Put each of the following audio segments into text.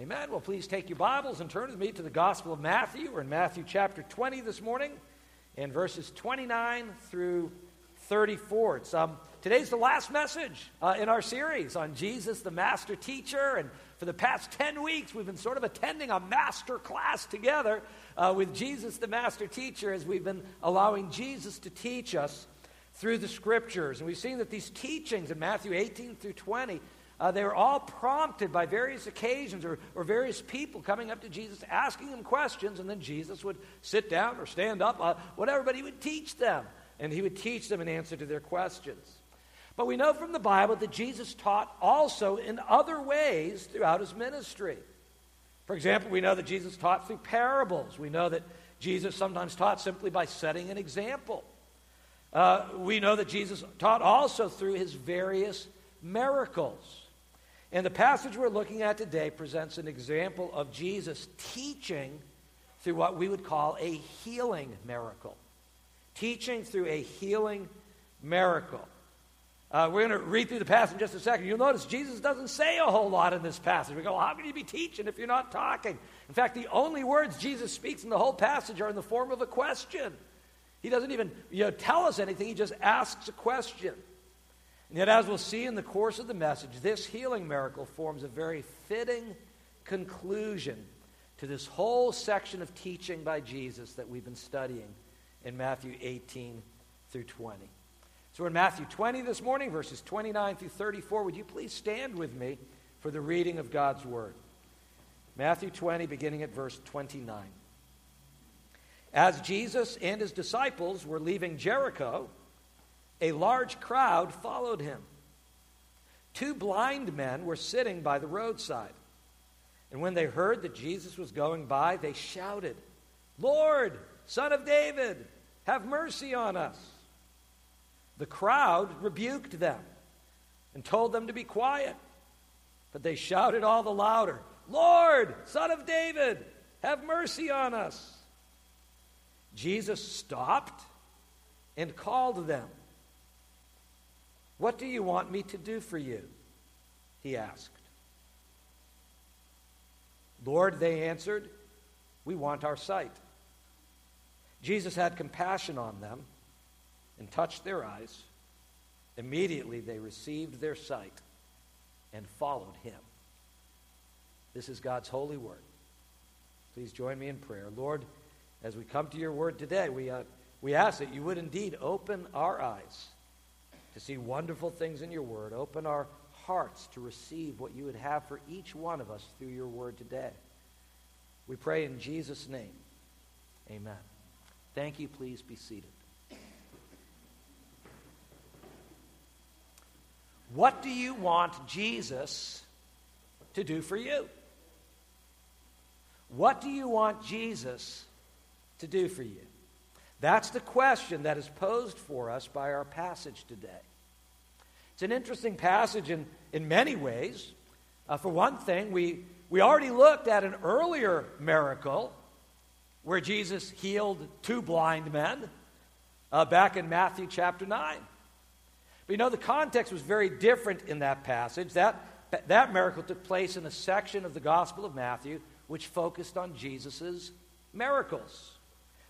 Amen. Well, please take your Bibles and turn with me to the Gospel of Matthew. We're in Matthew chapter 20 this morning, in verses 29 through 34. It's, um, today's the last message uh, in our series on Jesus, the Master Teacher. And for the past 10 weeks, we've been sort of attending a master class together uh, with Jesus, the Master Teacher, as we've been allowing Jesus to teach us through the Scriptures. And we've seen that these teachings in Matthew 18 through 20 uh, they were all prompted by various occasions or, or various people coming up to Jesus, asking him questions, and then Jesus would sit down or stand up, uh, whatever, but he would teach them. And he would teach them in answer to their questions. But we know from the Bible that Jesus taught also in other ways throughout his ministry. For example, we know that Jesus taught through parables. We know that Jesus sometimes taught simply by setting an example. Uh, we know that Jesus taught also through his various miracles. And the passage we're looking at today presents an example of Jesus teaching through what we would call a healing miracle. Teaching through a healing miracle. Uh, we're going to read through the passage in just a second. You'll notice Jesus doesn't say a whole lot in this passage. We go, well, how can you be teaching if you're not talking? In fact, the only words Jesus speaks in the whole passage are in the form of a question. He doesn't even you know, tell us anything, he just asks a question. And yet, as we'll see in the course of the message, this healing miracle forms a very fitting conclusion to this whole section of teaching by Jesus that we've been studying in Matthew 18 through 20. So we're in Matthew 20 this morning, verses 29 through 34. Would you please stand with me for the reading of God's Word? Matthew 20, beginning at verse 29. As Jesus and his disciples were leaving Jericho, a large crowd followed him. Two blind men were sitting by the roadside. And when they heard that Jesus was going by, they shouted, Lord, Son of David, have mercy on us. The crowd rebuked them and told them to be quiet. But they shouted all the louder, Lord, Son of David, have mercy on us. Jesus stopped and called them. What do you want me to do for you? He asked. Lord, they answered, we want our sight. Jesus had compassion on them and touched their eyes. Immediately they received their sight and followed him. This is God's holy word. Please join me in prayer. Lord, as we come to your word today, we, uh, we ask that you would indeed open our eyes to see wonderful things in your word. Open our hearts to receive what you would have for each one of us through your word today. We pray in Jesus' name. Amen. Thank you. Please be seated. What do you want Jesus to do for you? What do you want Jesus to do for you? That's the question that is posed for us by our passage today. It's an interesting passage in, in many ways. Uh, for one thing, we, we already looked at an earlier miracle where Jesus healed two blind men uh, back in Matthew chapter 9. But you know, the context was very different in that passage. That, that miracle took place in a section of the Gospel of Matthew which focused on Jesus' miracles.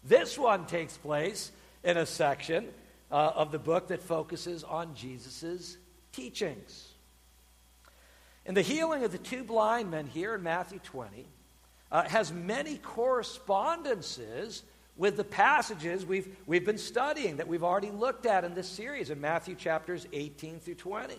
This one takes place in a section uh, of the book that focuses on Jesus' teachings. And the healing of the two blind men here in Matthew 20 uh, has many correspondences with the passages we've, we've been studying that we've already looked at in this series in Matthew chapters 18 through 20.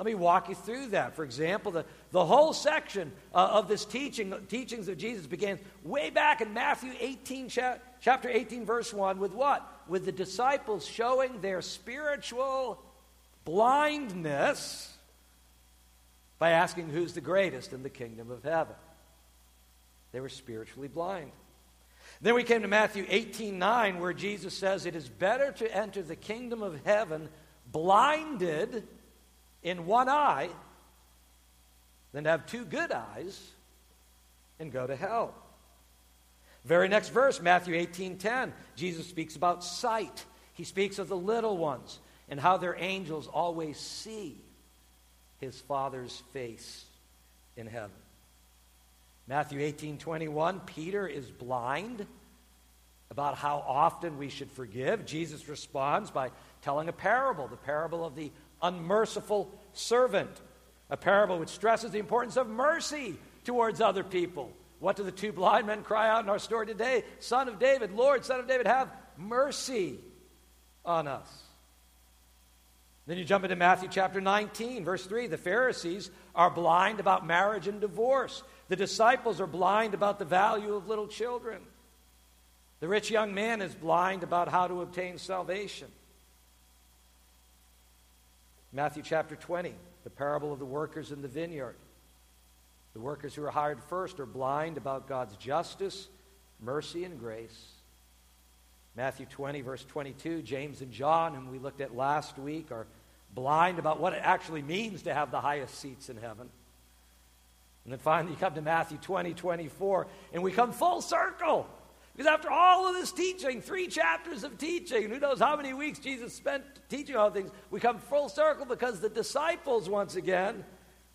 Let me walk you through that. For example, the, the whole section uh, of this teaching, teachings of Jesus began way back in Matthew 18, cha- chapter 18, verse 1, with what? With the disciples showing their spiritual blindness by asking who's the greatest in the kingdom of heaven. They were spiritually blind. Then we came to Matthew 18, 9, where Jesus says, It is better to enter the kingdom of heaven blinded in one eye than to have two good eyes and go to hell. Very next verse, Matthew 18 10, Jesus speaks about sight. He speaks of the little ones and how their angels always see his Father's face in heaven. Matthew 18 21, Peter is blind about how often we should forgive. Jesus responds by telling a parable, the parable of the unmerciful servant, a parable which stresses the importance of mercy towards other people. What do the two blind men cry out in our story today? Son of David, Lord, Son of David, have mercy on us. Then you jump into Matthew chapter 19, verse 3. The Pharisees are blind about marriage and divorce. The disciples are blind about the value of little children. The rich young man is blind about how to obtain salvation. Matthew chapter 20, the parable of the workers in the vineyard. The workers who are hired first are blind about God's justice, mercy, and grace. Matthew 20, verse 22, James and John, whom we looked at last week, are blind about what it actually means to have the highest seats in heaven. And then finally, you come to Matthew 20, 24, and we come full circle. Because after all of this teaching, three chapters of teaching, who knows how many weeks Jesus spent teaching all things, we come full circle because the disciples, once again,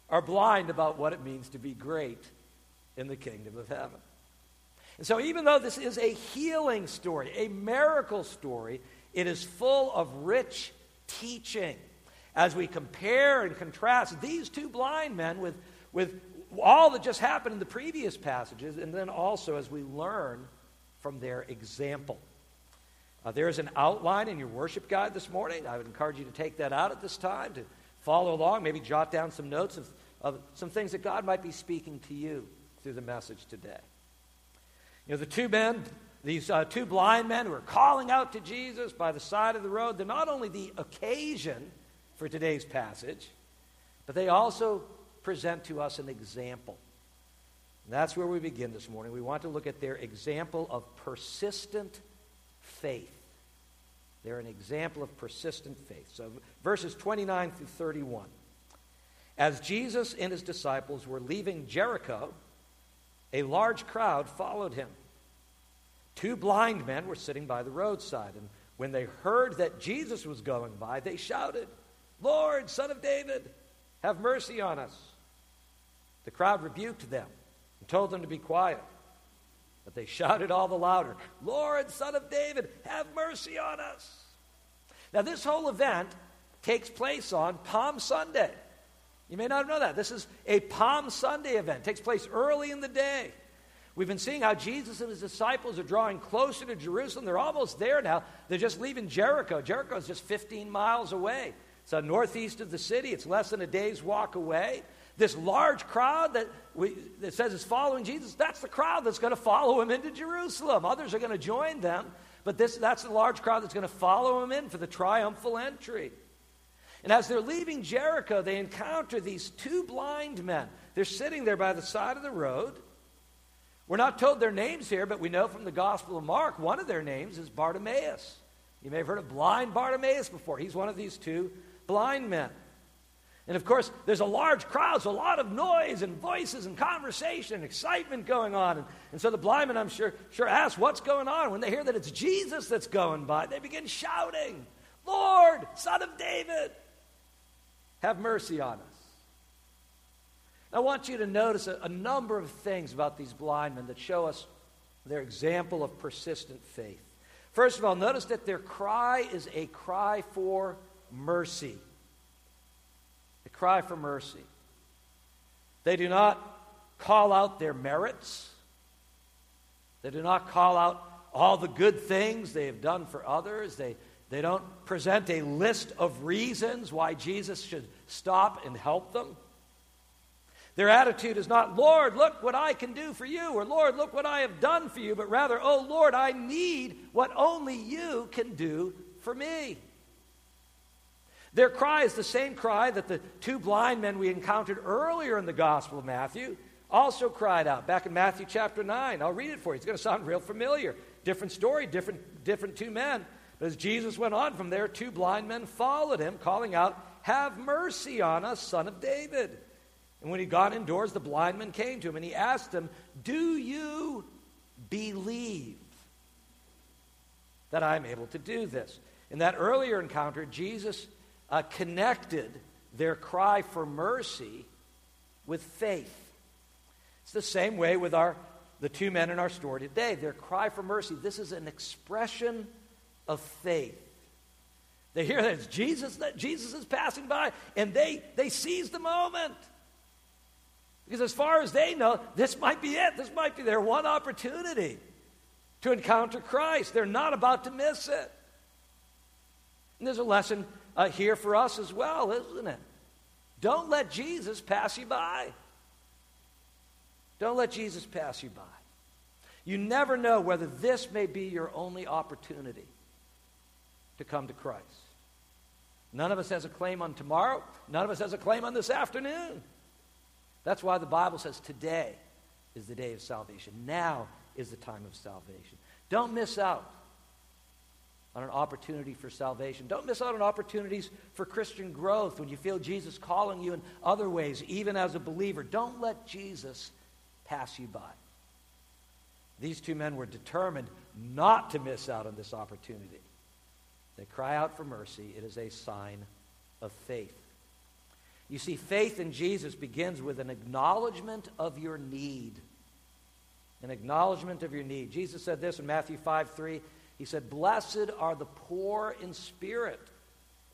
are blind about what it means to be great in the kingdom of heaven. And so, even though this is a healing story, a miracle story, it is full of rich teaching. As we compare and contrast these two blind men with, with all that just happened in the previous passages, and then also as we learn from their example. Uh, there's an outline in your worship guide this morning. I would encourage you to take that out at this time to follow along, maybe jot down some notes of, of some things that God might be speaking to you through the message today. You know, the two men, these uh, two blind men who are calling out to Jesus by the side of the road, they're not only the occasion for today's passage, but they also present to us an example. And that's where we begin this morning. We want to look at their example of persistent faith. They're an example of persistent faith. So, verses 29 through 31. As Jesus and his disciples were leaving Jericho, a large crowd followed him. Two blind men were sitting by the roadside, and when they heard that Jesus was going by, they shouted, Lord, Son of David, have mercy on us. The crowd rebuked them and told them to be quiet. But they shouted all the louder, Lord, Son of David, have mercy on us. Now, this whole event takes place on Palm Sunday. You may not know that. This is a Palm Sunday event. It takes place early in the day. We've been seeing how Jesus and his disciples are drawing closer to Jerusalem. They're almost there now. They're just leaving Jericho. Jericho is just 15 miles away. It's northeast of the city. It's less than a day's walk away. This large crowd that, we, that says is following Jesus, that's the crowd that's going to follow him into Jerusalem. Others are going to join them, but this, that's the large crowd that's going to follow him in for the triumphal entry. And as they're leaving Jericho, they encounter these two blind men. They're sitting there by the side of the road. We're not told their names here, but we know from the Gospel of Mark, one of their names is Bartimaeus. You may have heard of blind Bartimaeus before. He's one of these two blind men. And of course, there's a large crowd, so a lot of noise and voices and conversation and excitement going on. And, and so the blind men, I'm sure, sure ask, What's going on? When they hear that it's Jesus that's going by, they begin shouting, Lord, Son of David, have mercy on us. I want you to notice a, a number of things about these blind men that show us their example of persistent faith. First of all, notice that their cry is a cry for mercy. Cry for mercy. They do not call out their merits, they do not call out all the good things they have done for others. They, they don't present a list of reasons why Jesus should stop and help them. Their attitude is not, Lord, look what I can do for you, or Lord, look what I have done for you, but rather, oh Lord, I need what only you can do for me. Their cry is the same cry that the two blind men we encountered earlier in the Gospel of Matthew also cried out back in Matthew chapter 9. I'll read it for you. It's going to sound real familiar. Different story, different, different two men. But as Jesus went on from there, two blind men followed him, calling out, Have mercy on us, son of David. And when he got indoors, the blind men came to him and he asked him, Do you believe that I'm able to do this? In that earlier encounter, Jesus uh, connected their cry for mercy with faith. It's the same way with our, the two men in our story today. Their cry for mercy, this is an expression of faith. They hear that it's Jesus, that Jesus is passing by, and they, they seize the moment. Because as far as they know, this might be it. This might be their one opportunity to encounter Christ. They're not about to miss it. And there's a lesson uh, here for us as well, isn't it? Don't let Jesus pass you by. Don't let Jesus pass you by. You never know whether this may be your only opportunity to come to Christ. None of us has a claim on tomorrow. None of us has a claim on this afternoon. That's why the Bible says today is the day of salvation. Now is the time of salvation. Don't miss out on an opportunity for salvation. Don't miss out on opportunities for Christian growth when you feel Jesus calling you in other ways, even as a believer. Don't let Jesus pass you by. These two men were determined not to miss out on this opportunity. They cry out for mercy. It is a sign of faith. You see, faith in Jesus begins with an acknowledgement of your need. An acknowledgement of your need. Jesus said this in Matthew 5 3. He said, Blessed are the poor in spirit,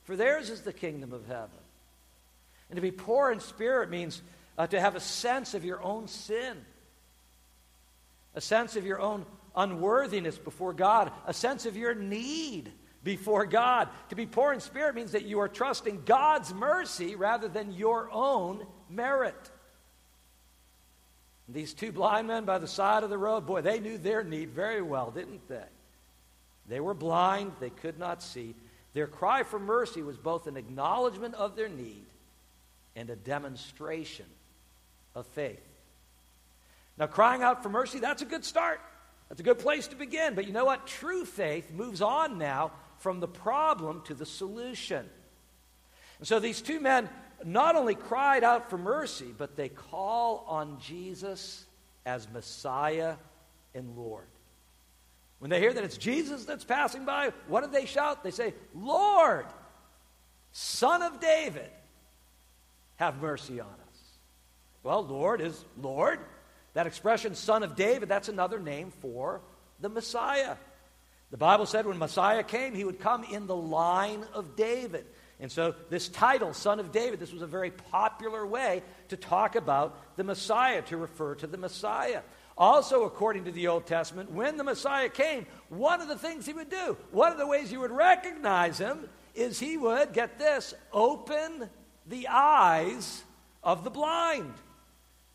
for theirs is the kingdom of heaven. And to be poor in spirit means uh, to have a sense of your own sin, a sense of your own unworthiness before God, a sense of your need before God. To be poor in spirit means that you are trusting God's mercy rather than your own merit. These two blind men by the side of the road, boy, they knew their need very well, didn't they? They were blind, they could not see. Their cry for mercy was both an acknowledgement of their need and a demonstration of faith. Now, crying out for mercy, that's a good start. That's a good place to begin. But you know what? True faith moves on now from the problem to the solution. And so these two men not only cried out for mercy, but they call on Jesus as Messiah and Lord. When they hear that it's Jesus that's passing by, what do they shout? They say, Lord, Son of David, have mercy on us. Well, Lord is Lord. That expression, Son of David, that's another name for the Messiah. The Bible said when Messiah came, he would come in the line of David. And so, this title, Son of David, this was a very popular way to talk about the Messiah, to refer to the Messiah. Also, according to the Old Testament, when the Messiah came, one of the things he would do, one of the ways you would recognize him, is he would, get this, open the eyes of the blind.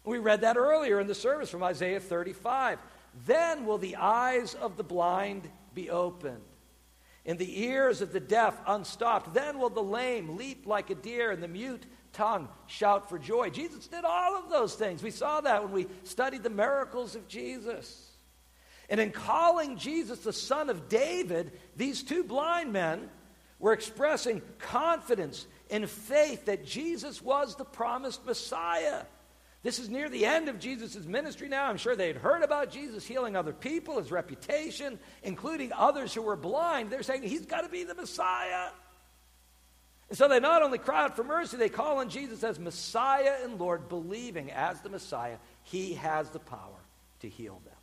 We read that earlier in the service from Isaiah 35. Then will the eyes of the blind be opened, and the ears of the deaf unstopped. Then will the lame leap like a deer, and the mute tongue shout for joy. Jesus did all of those things. We saw that when we studied the miracles of Jesus. And in calling Jesus the Son of David, these two blind men were expressing confidence and faith that Jesus was the promised Messiah. This is near the end of Jesus' ministry now. I'm sure they had heard about Jesus healing other people, his reputation, including others who were blind. They're saying he's got to be the Messiah. And so they not only cry out for mercy, they call on Jesus as Messiah and Lord, believing as the Messiah, he has the power to heal them.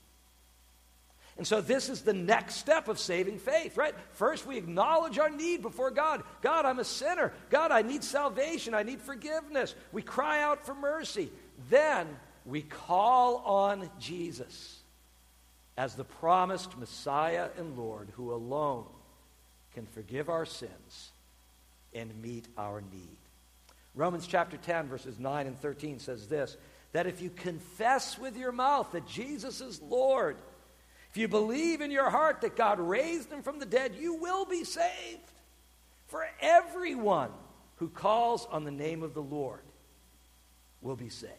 And so this is the next step of saving faith, right? First, we acknowledge our need before God. God, I'm a sinner. God, I need salvation. I need forgiveness. We cry out for mercy. Then we call on Jesus as the promised Messiah and Lord who alone can forgive our sins and meet our need. Romans chapter 10, verses 9 and 13 says this that if you confess with your mouth that Jesus is Lord, if you believe in your heart that God raised him from the dead, you will be saved. For everyone who calls on the name of the Lord will be saved.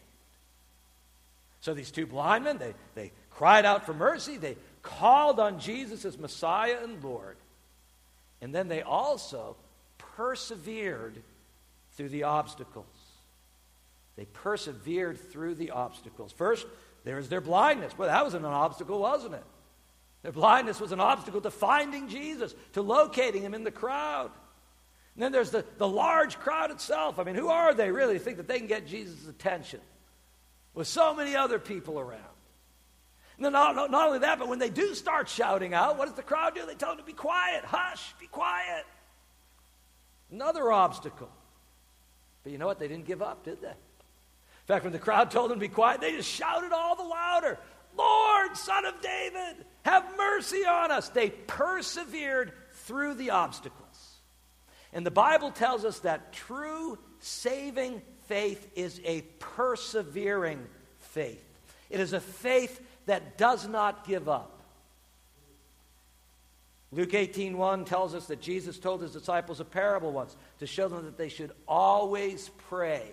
So these two blind men, they, they cried out for mercy. They called on Jesus as Messiah and Lord. And then they also persevered through the obstacles. They persevered through the obstacles. First, there's their blindness. Well, that wasn't an obstacle, wasn't it? Their blindness was an obstacle to finding Jesus, to locating him in the crowd. And then there's the, the large crowd itself. I mean, who are they really to think that they can get Jesus' attention? with so many other people around. Not, not only that, but when they do start shouting out, what does the crowd do? They tell them to be quiet. Hush, be quiet. Another obstacle. But you know what? They didn't give up, did they? In fact, when the crowd told them to be quiet, they just shouted all the louder, Lord, Son of David, have mercy on us. They persevered through the obstacles. And the Bible tells us that true saving faith is a persevering faith. It is a faith that does not give up. Luke 18:1 tells us that Jesus told his disciples a parable once to show them that they should always pray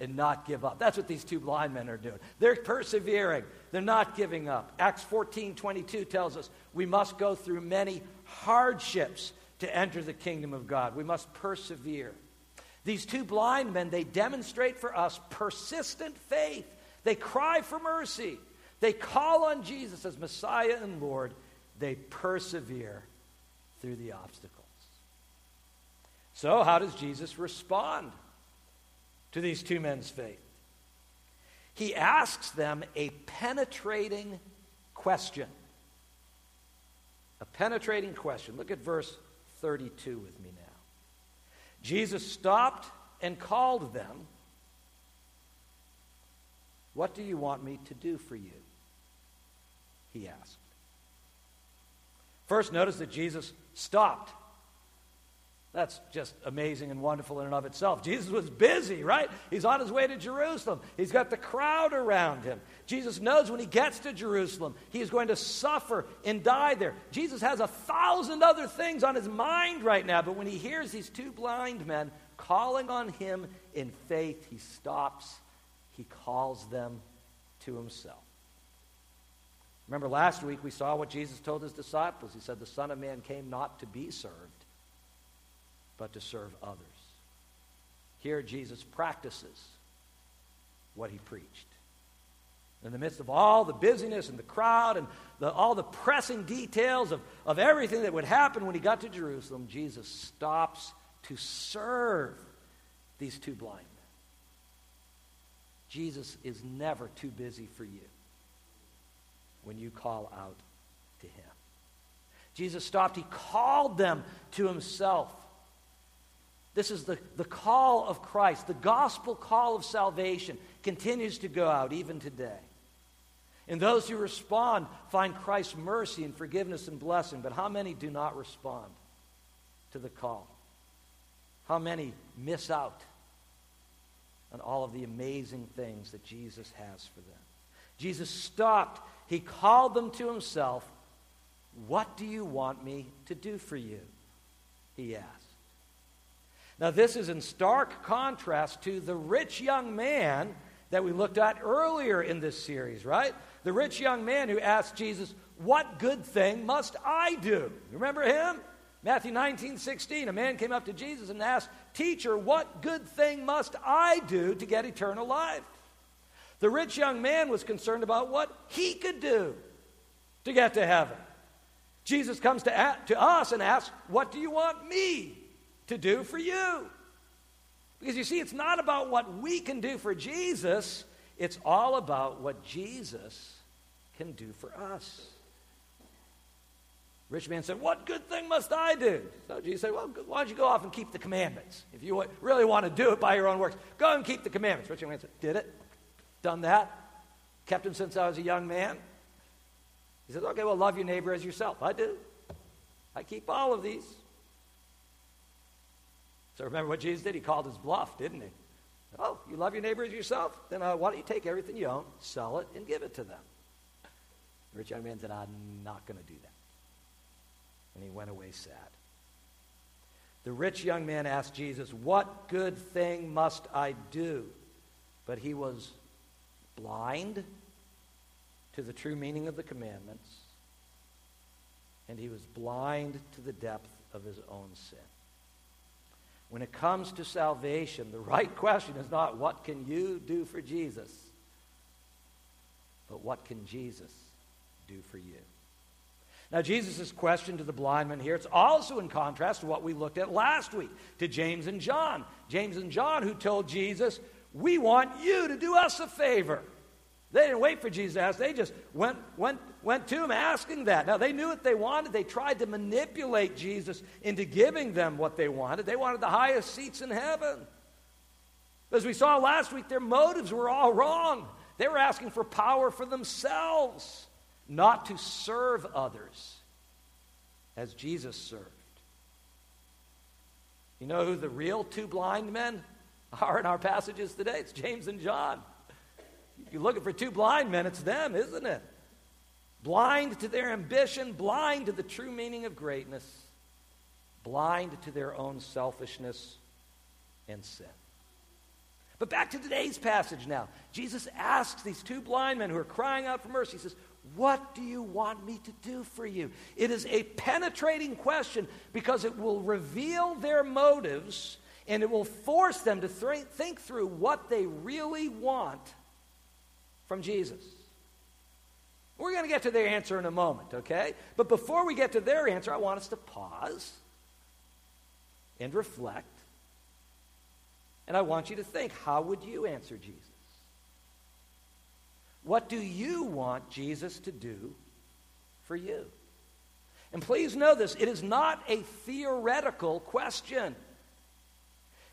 and not give up. That's what these two blind men are doing. They're persevering. They're not giving up. Acts 14:22 tells us we must go through many hardships to enter the kingdom of God. We must persevere. These two blind men, they demonstrate for us persistent faith. They cry for mercy. They call on Jesus as Messiah and Lord. They persevere through the obstacles. So, how does Jesus respond to these two men's faith? He asks them a penetrating question. A penetrating question. Look at verse 32 with me now. Jesus stopped and called them. What do you want me to do for you? He asked. First, notice that Jesus stopped. That's just amazing and wonderful in and of itself. Jesus was busy, right? He's on his way to Jerusalem. He's got the crowd around him. Jesus knows when he gets to Jerusalem, he is going to suffer and die there. Jesus has a thousand other things on his mind right now, but when he hears these two blind men calling on him in faith, he stops. He calls them to himself. Remember last week we saw what Jesus told his disciples. He said, The Son of Man came not to be served but to serve others. Here, Jesus practices what he preached. In the midst of all the busyness and the crowd and the, all the pressing details of, of everything that would happen when he got to Jerusalem, Jesus stops to serve these two blind men. Jesus is never too busy for you when you call out to him. Jesus stopped, he called them to himself. This is the, the call of Christ. The gospel call of salvation continues to go out even today. And those who respond find Christ's mercy and forgiveness and blessing. But how many do not respond to the call? How many miss out on all of the amazing things that Jesus has for them? Jesus stopped. He called them to himself. What do you want me to do for you? He asked. Now, this is in stark contrast to the rich young man that we looked at earlier in this series, right? The rich young man who asked Jesus, What good thing must I do? Remember him? Matthew 19, 16. A man came up to Jesus and asked, Teacher, what good thing must I do to get eternal life? The rich young man was concerned about what he could do to get to heaven. Jesus comes to, to us and asks, What do you want me to do for you. Because you see, it's not about what we can do for Jesus, it's all about what Jesus can do for us. Rich man said, What good thing must I do? So Jesus said, Well, why don't you go off and keep the commandments? If you really want to do it by your own works, go and keep the commandments. Rich man said, Did it? Done that? Kept them since I was a young man? He said, Okay, well, love your neighbor as yourself. I do. I keep all of these. So remember what Jesus did? He called his bluff, didn't he? Oh, you love your neighbor as yourself? Then uh, why don't you take everything you own, sell it, and give it to them? The rich young man said, I'm not going to do that. And he went away sad. The rich young man asked Jesus, What good thing must I do? But he was blind to the true meaning of the commandments, and he was blind to the depth of his own sin. When it comes to salvation, the right question is not what can you do for Jesus, but what can Jesus do for you? Now, Jesus' question to the blind man here, it's also in contrast to what we looked at last week, to James and John. James and John, who told Jesus, We want you to do us a favor. They didn't wait for Jesus to ask. They just went, went, went to him asking that. Now, they knew what they wanted. They tried to manipulate Jesus into giving them what they wanted. They wanted the highest seats in heaven. As we saw last week, their motives were all wrong. They were asking for power for themselves, not to serve others as Jesus served. You know who the real two blind men are in our passages today? It's James and John. You're looking for two blind men, it's them, isn't it? Blind to their ambition, blind to the true meaning of greatness, blind to their own selfishness and sin. But back to today's passage now. Jesus asks these two blind men who are crying out for mercy, He says, What do you want me to do for you? It is a penetrating question because it will reveal their motives and it will force them to th- think through what they really want from Jesus? We're going to get to their answer in a moment, okay? But before we get to their answer, I want us to pause and reflect. And I want you to think how would you answer Jesus? What do you want Jesus to do for you? And please know this it is not a theoretical question.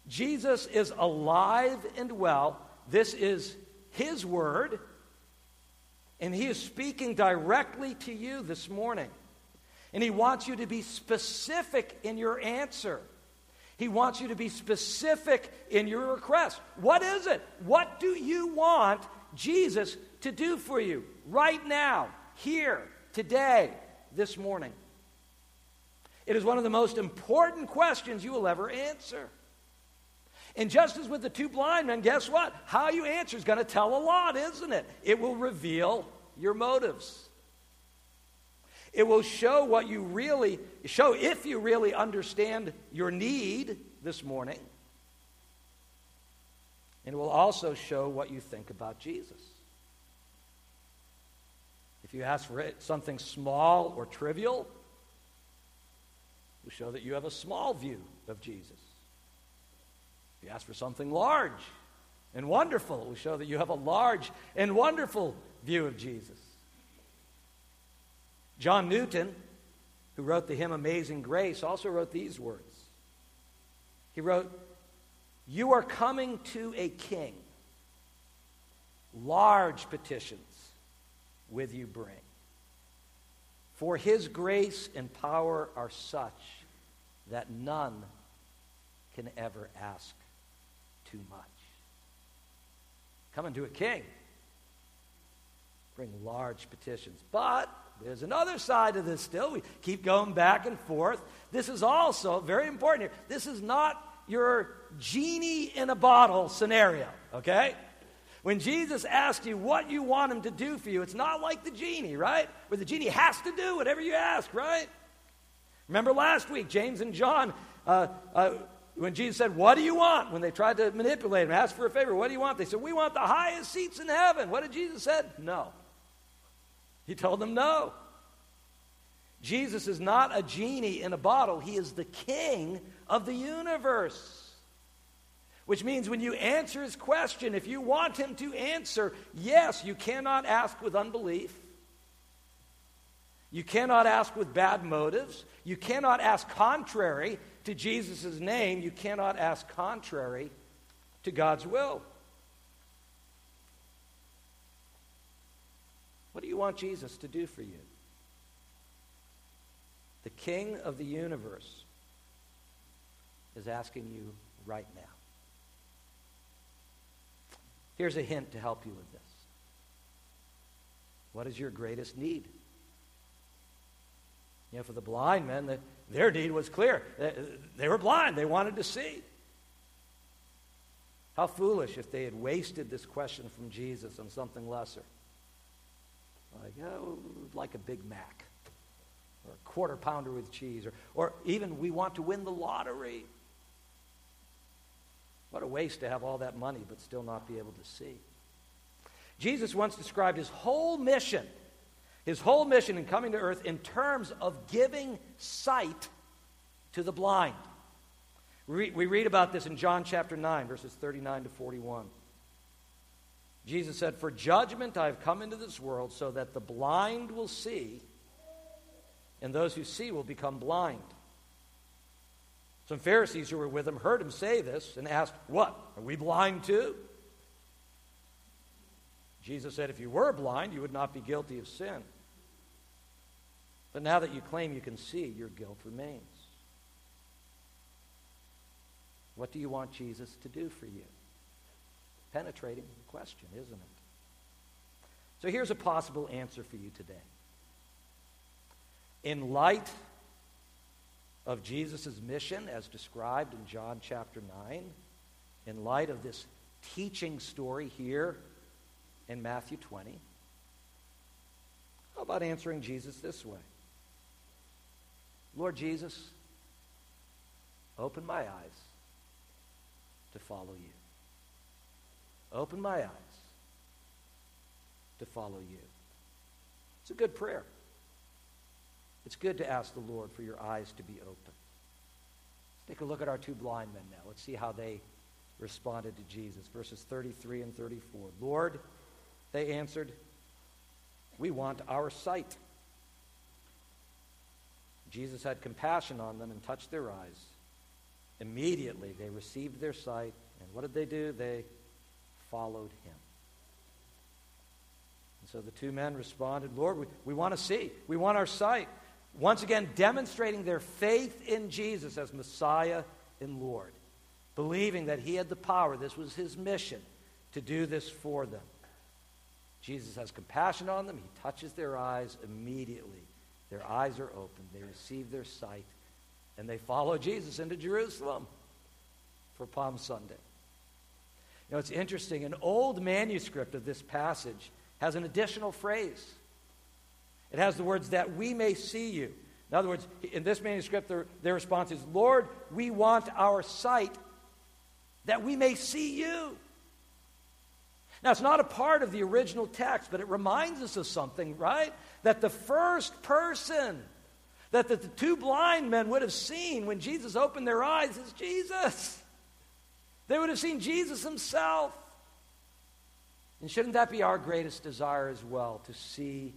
Jesus is alive and well. This is his word, and He is speaking directly to you this morning. And He wants you to be specific in your answer. He wants you to be specific in your request. What is it? What do you want Jesus to do for you right now, here, today, this morning? It is one of the most important questions you will ever answer. And just as with the two blind men, guess what? How you answer is going to tell a lot, isn't it? It will reveal your motives. It will show what you really show if you really understand your need this morning. And it will also show what you think about Jesus. If you ask for something small or trivial, it will show that you have a small view of Jesus. If you ask for something large and wonderful, it will show that you have a large and wonderful view of Jesus. John Newton, who wrote the hymn Amazing Grace, also wrote these words. He wrote, You are coming to a king. Large petitions with you bring. For his grace and power are such that none can ever ask too much. Coming to a king. Bring large petitions. But there's another side to this still. We keep going back and forth. This is also very important here. This is not your genie in a bottle scenario, okay? When Jesus asks you what you want him to do for you, it's not like the genie, right? Where the genie has to do whatever you ask, right? Remember last week, James and John uh, uh, when Jesus said, What do you want? When they tried to manipulate him, ask for a favor, what do you want? They said, We want the highest seats in heaven. What did Jesus say? No. He told them no. Jesus is not a genie in a bottle, he is the king of the universe. Which means when you answer his question, if you want him to answer, yes, you cannot ask with unbelief. You cannot ask with bad motives. You cannot ask contrary to Jesus' name, you cannot ask contrary to God's will. What do you want Jesus to do for you? The King of the universe is asking you right now. Here's a hint to help you with this. What is your greatest need? You know, for the blind men, the, their need was clear. They were blind, they wanted to see. How foolish if they had wasted this question from Jesus on something lesser. Like, oh, like a Big Mac, or a quarter pounder with cheese, or, or even we want to win the lottery. What a waste to have all that money but still not be able to see. Jesus once described his whole mission his whole mission in coming to earth in terms of giving sight to the blind. We read about this in John chapter 9, verses 39 to 41. Jesus said, For judgment I have come into this world so that the blind will see, and those who see will become blind. Some Pharisees who were with him heard him say this and asked, What? Are we blind too? Jesus said, If you were blind, you would not be guilty of sin. But now that you claim you can see, your guilt remains. What do you want Jesus to do for you? Penetrating question, isn't it? So here's a possible answer for you today. In light of Jesus' mission as described in John chapter 9, in light of this teaching story here in Matthew 20, how about answering Jesus this way? Lord Jesus, open my eyes to follow you. Open my eyes to follow you. It's a good prayer. It's good to ask the Lord for your eyes to be open. Let's take a look at our two blind men now. Let's see how they responded to Jesus. Verses 33 and 34. Lord, they answered, We want our sight. Jesus had compassion on them and touched their eyes. Immediately they received their sight. And what did they do? They followed him. And so the two men responded, Lord, we, we want to see. We want our sight. Once again, demonstrating their faith in Jesus as Messiah and Lord, believing that he had the power. This was his mission to do this for them. Jesus has compassion on them. He touches their eyes immediately. Their eyes are open. They receive their sight. And they follow Jesus into Jerusalem for Palm Sunday. You know, it's interesting. An old manuscript of this passage has an additional phrase. It has the words, that we may see you. In other words, in this manuscript, their, their response is, Lord, we want our sight that we may see you. Now, it's not a part of the original text, but it reminds us of something, right? That the first person that the, two blind men would have seen when Jesus opened their eyes is Jesus. They would have seen Jesus himself. And shouldn't that be our greatest desire as well, to see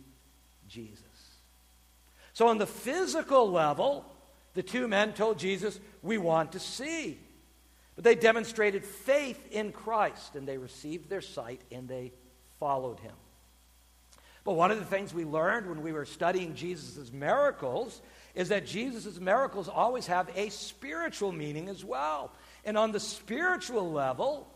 Jesus? So, on the physical level, the two men told Jesus, We want to see. But they demonstrated faith in Christ, and they received their sight, and they followed him. But one of the things we learned when we were studying Jesus' miracles is that Jesus' miracles always have a spiritual meaning as well. And on the spiritual level,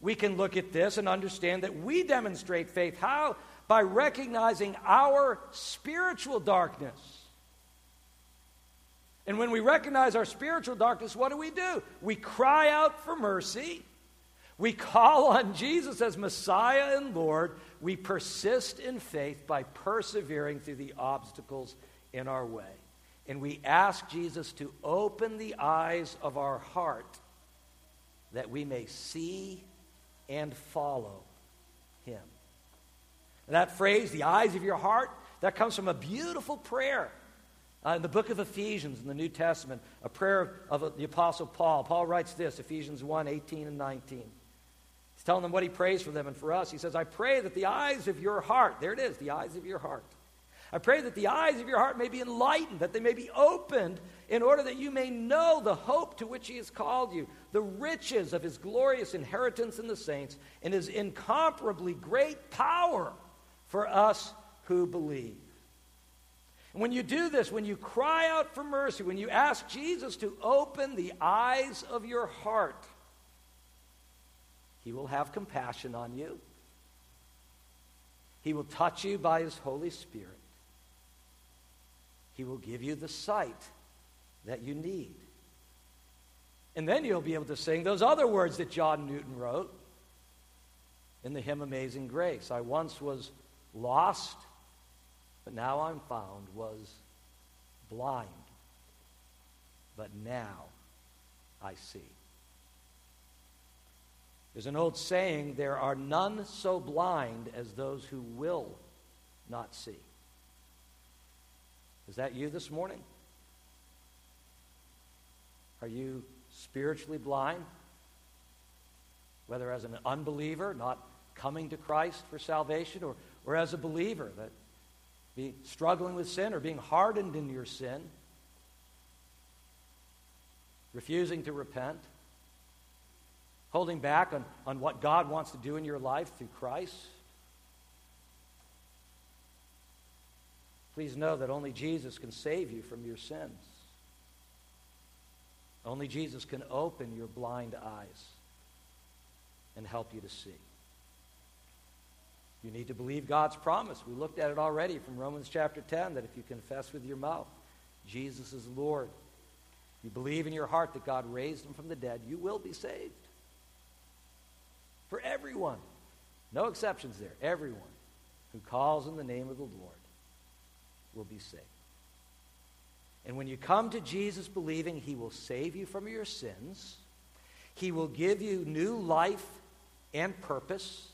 we can look at this and understand that we demonstrate faith. How? By recognizing our spiritual darkness. And when we recognize our spiritual darkness, what do we do? We cry out for mercy. We call on Jesus as Messiah and Lord. We persist in faith by persevering through the obstacles in our way. And we ask Jesus to open the eyes of our heart that we may see and follow him. That phrase, the eyes of your heart, that comes from a beautiful prayer uh, in the book of Ephesians in the New Testament, a prayer of, of the Apostle Paul. Paul writes this Ephesians 1 18 and 19. Telling them what he prays for them and for us. He says, I pray that the eyes of your heart, there it is, the eyes of your heart, I pray that the eyes of your heart may be enlightened, that they may be opened, in order that you may know the hope to which He has called you, the riches of His glorious inheritance in the saints, and His incomparably great power for us who believe. And when you do this, when you cry out for mercy, when you ask Jesus to open the eyes of your heart, He will have compassion on you. He will touch you by His Holy Spirit. He will give you the sight that you need. And then you'll be able to sing those other words that John Newton wrote in the hymn Amazing Grace. I once was lost, but now I'm found, was blind, but now I see. There's an old saying there are none so blind as those who will not see. Is that you this morning? Are you spiritually blind? Whether as an unbeliever, not coming to Christ for salvation, or, or as a believer that be struggling with sin or being hardened in your sin, refusing to repent, holding back on, on what God wants to do in your life through Christ. Please know that only Jesus can save you from your sins. Only Jesus can open your blind eyes and help you to see. You need to believe God's promise. We looked at it already from Romans chapter 10 that if you confess with your mouth Jesus is Lord, you believe in your heart that God raised him from the dead, you will be saved. For everyone, no exceptions there, everyone who calls in the name of the Lord will be saved. And when you come to Jesus believing he will save you from your sins, he will give you new life and purpose.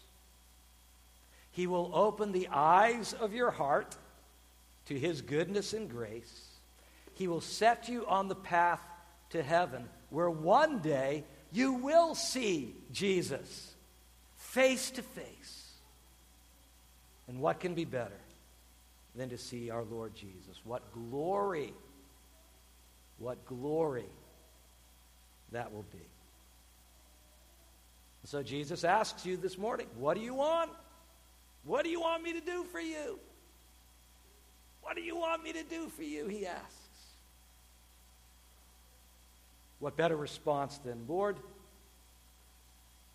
He will open the eyes of your heart to his goodness and grace. He will set you on the path to heaven where one day you will see Jesus face to face. And what can be better than to see our Lord Jesus? What glory, what glory that will be. So Jesus asks you this morning, What do you want? What do you want me to do for you? What do you want me to do for you? He asks. What better response than, Lord,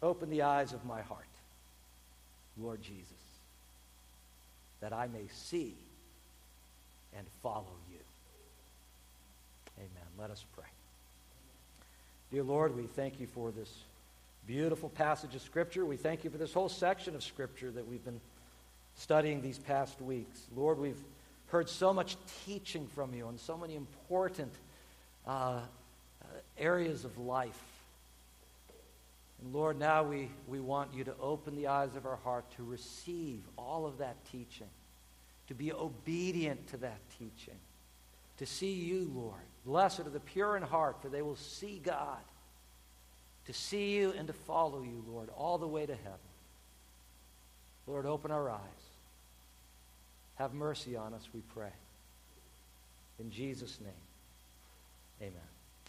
open the eyes of my heart, Lord Jesus, that I may see and follow you. Amen. Let us pray. Dear Lord, we thank you for this beautiful passage of Scripture. We thank you for this whole section of Scripture that we've been studying these past weeks. Lord, we've heard so much teaching from you on so many important uh, uh, areas of life. And Lord, now we, we want you to open the eyes of our heart to receive all of that teaching, to be obedient to that teaching, to see you, Lord. Blessed are the pure in heart, for they will see God. To see you and to follow you, Lord, all the way to heaven. Lord, open our eyes. Have mercy on us, we pray. In Jesus' name, amen.